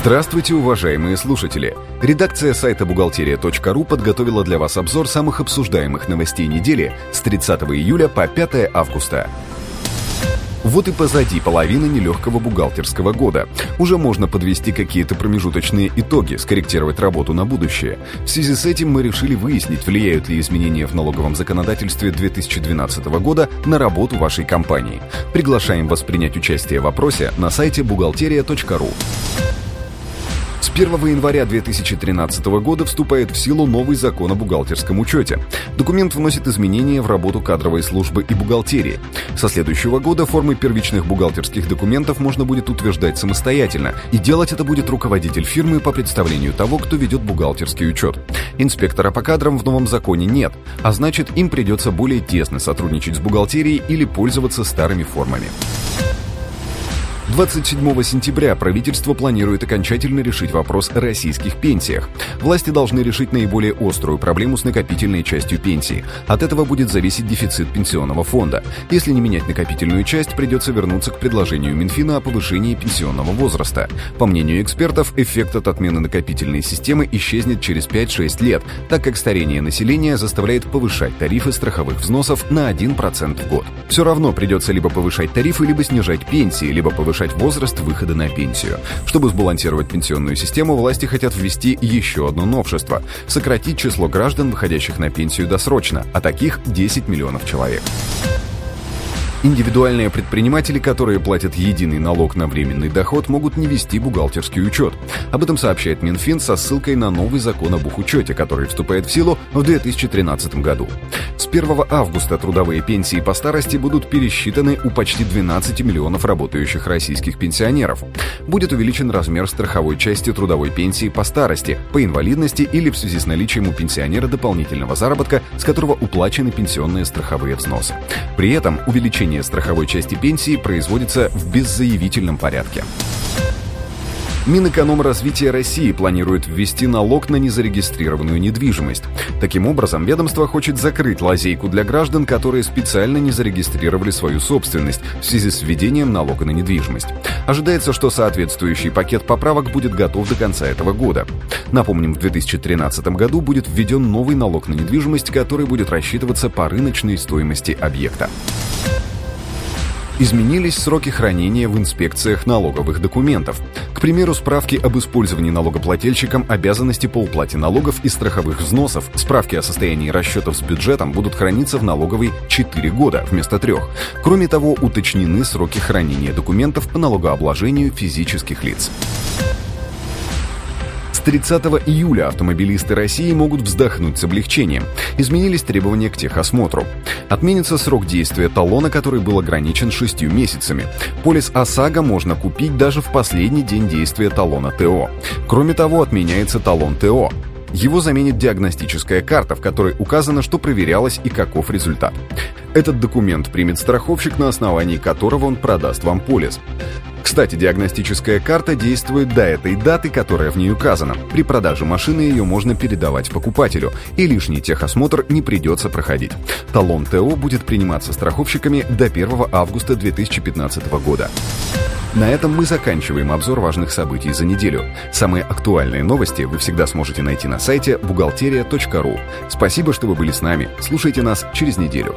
Здравствуйте, уважаемые слушатели! Редакция сайта бухгалтерия.ру подготовила для вас обзор самых обсуждаемых новостей недели с 30 июля по 5 августа. Вот и позади половина нелегкого бухгалтерского года. Уже можно подвести какие-то промежуточные итоги, скорректировать работу на будущее. В связи с этим мы решили выяснить, влияют ли изменения в налоговом законодательстве 2012 года на работу вашей компании. Приглашаем вас принять участие в вопросе на сайте бухгалтерия.ру. С 1 января 2013 года вступает в силу новый закон о бухгалтерском учете. Документ вносит изменения в работу кадровой службы и бухгалтерии. Со следующего года формы первичных бухгалтерских документов можно будет утверждать самостоятельно, и делать это будет руководитель фирмы по представлению того, кто ведет бухгалтерский учет. Инспектора по кадрам в новом законе нет, а значит им придется более тесно сотрудничать с бухгалтерией или пользоваться старыми формами. 27 сентября правительство планирует окончательно решить вопрос о российских пенсиях. Власти должны решить наиболее острую проблему с накопительной частью пенсии. От этого будет зависеть дефицит пенсионного фонда. Если не менять накопительную часть, придется вернуться к предложению Минфина о повышении пенсионного возраста. По мнению экспертов, эффект от отмены накопительной системы исчезнет через 5-6 лет, так как старение населения заставляет повышать тарифы страховых взносов на 1% в год. Все равно придется либо повышать тарифы, либо снижать пенсии, либо повышать повышать возраст выхода на пенсию. Чтобы сбалансировать пенсионную систему, власти хотят ввести еще одно новшество – сократить число граждан, выходящих на пенсию досрочно, а таких 10 миллионов человек. Индивидуальные предприниматели, которые платят единый налог на временный доход, могут не вести бухгалтерский учет. Об этом сообщает Минфин со ссылкой на новый закон об учете, который вступает в силу в 2013 году. С 1 августа трудовые пенсии по старости будут пересчитаны у почти 12 миллионов работающих российских пенсионеров. Будет увеличен размер страховой части трудовой пенсии по старости, по инвалидности или в связи с наличием у пенсионера дополнительного заработка, с которого уплачены пенсионные страховые взносы. При этом увеличение страховой части пенсии производится в беззаявительном порядке. Минэкономразвития России планирует ввести налог на незарегистрированную недвижимость. Таким образом, ведомство хочет закрыть лазейку для граждан, которые специально не зарегистрировали свою собственность в связи с введением налога на недвижимость. Ожидается, что соответствующий пакет поправок будет готов до конца этого года. Напомним, в 2013 году будет введен новый налог на недвижимость, который будет рассчитываться по рыночной стоимости объекта. Изменились сроки хранения в инспекциях налоговых документов. К примеру, справки об использовании налогоплательщиком обязанности по уплате налогов и страховых взносов, справки о состоянии расчетов с бюджетом будут храниться в налоговой 4 года вместо 3. Кроме того, уточнены сроки хранения документов по налогообложению физических лиц. 30 июля автомобилисты России могут вздохнуть с облегчением. Изменились требования к техосмотру. Отменится срок действия талона, который был ограничен шестью месяцами. Полис ОСАГО можно купить даже в последний день действия талона ТО. Кроме того, отменяется талон ТО. Его заменит диагностическая карта, в которой указано, что проверялось и каков результат. Этот документ примет страховщик, на основании которого он продаст вам полис. Кстати, диагностическая карта действует до этой даты, которая в ней указана. При продаже машины ее можно передавать покупателю, и лишний техосмотр не придется проходить. Талон ТО будет приниматься страховщиками до 1 августа 2015 года. На этом мы заканчиваем обзор важных событий за неделю. Самые актуальные новости вы всегда сможете найти на сайте бухгалтерия.ру. Спасибо, что вы были с нами. Слушайте нас через неделю.